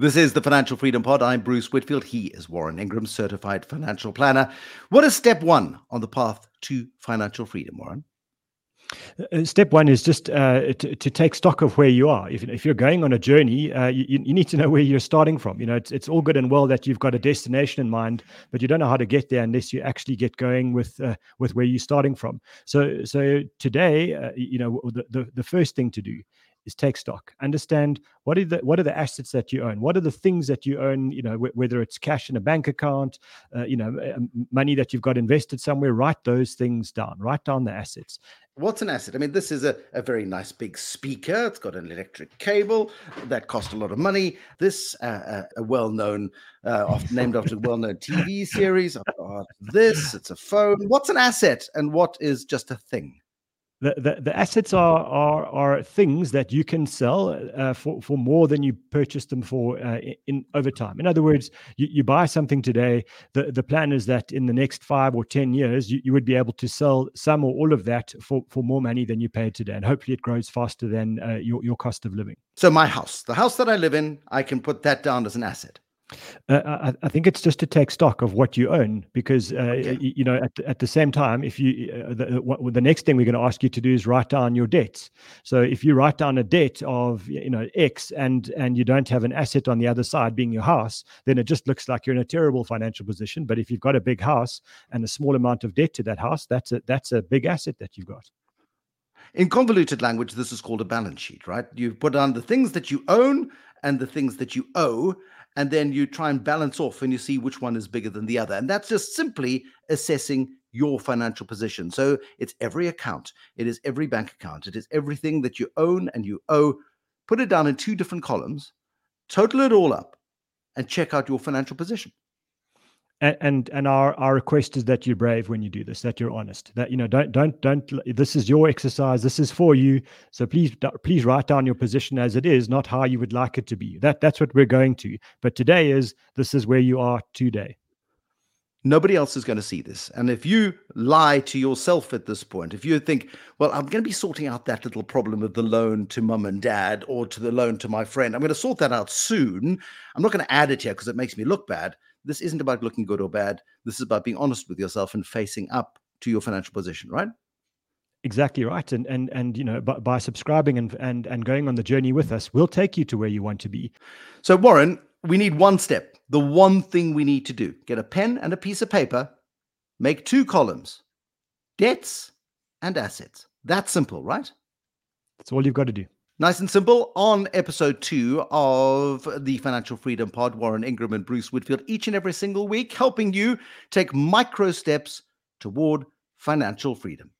This is the Financial Freedom Pod. I'm Bruce Whitfield. He is Warren Ingram, certified financial planner. What is step one on the path to financial freedom, Warren? Uh, step one is just uh, to, to, take stock of where you are. If, if you're going on a journey, uh, you, you, need to know where you're starting from. You know, it's, it's all good and well that you've got a destination in mind, but you don't know how to get there unless you actually get going with uh, with where you're starting from. So, so today, uh, you know, the, the, the first thing to do is take stock. Understand what are the what are the assets that you own? What are the things that you own you know whether it's cash in a bank account uh, you know money that you've got invested somewhere write those things down. Write down the assets. What's an asset? I mean this is a, a very nice big speaker. It's got an electric cable that cost a lot of money. This uh, uh a well-known uh, named after a well-known tv series. This. It's a phone. What's an asset and what is just a thing the, the, the, assets are, are are things that you can sell uh, for, for more than you purchased them for uh, in over time. In other words, you, you buy something today. The, the plan is that in the next five or ten years, you, you would be able to sell some or all of that for, for more money than you paid today, and hopefully it grows faster than uh, your your cost of living. So my house, the house that I live in, I can put that down as an asset. Uh, I, I, think it's just to take stock of what you own because uh, you, you, know at, at the same time if you uh, the, what, the next thing we're going to ask you to do is write down your debts. So if you write down a debt of you know x and and you don't have an asset on the other side being your house then it just looks like you're in a terrible financial position. But if you've got a big house and a small amount of debt to that house that's a that's a big asset that you've got. In convoluted language this is called a balance sheet right? You put down the things that you own and the things that you owe and then you try and balance off and you see which one is bigger than the other. And that's just simply assessing your financial position. So it's every account, it is every bank account, it is everything that you own and you owe. Put it down in two different columns, total it all up, and check out your financial position and, and and our our request is that you're brave when you do this that you're honest that you know don't don't don't this is your exercise this is for you so please please write down your position as it is not how you would like it to be that that's what we're going to but today is this is where you are today Nobody else is going to see this. And if you lie to yourself at this point, if you think, well, I'm going to be sorting out that little problem of the loan to mum and dad or to the loan to my friend, I'm going to sort that out soon. I'm not going to add it here because it makes me look bad this isn't about looking good or bad. This is about being honest with yourself and facing up to your financial position, right? Exactly right, and and and you know by, by subscribing and and and going on the journey with us, we'll take you to where you want to be. So Warren, we need one step. The one thing we need to do: get a pen and a piece of paper, make two columns, debts and assets. That's simple, right? That's all you've got to do. Nice and simple. On episode two of the Financial Freedom Pod, Warren Ingram and Bruce Whitfield, each and every single week, helping you take micro steps toward financial freedom.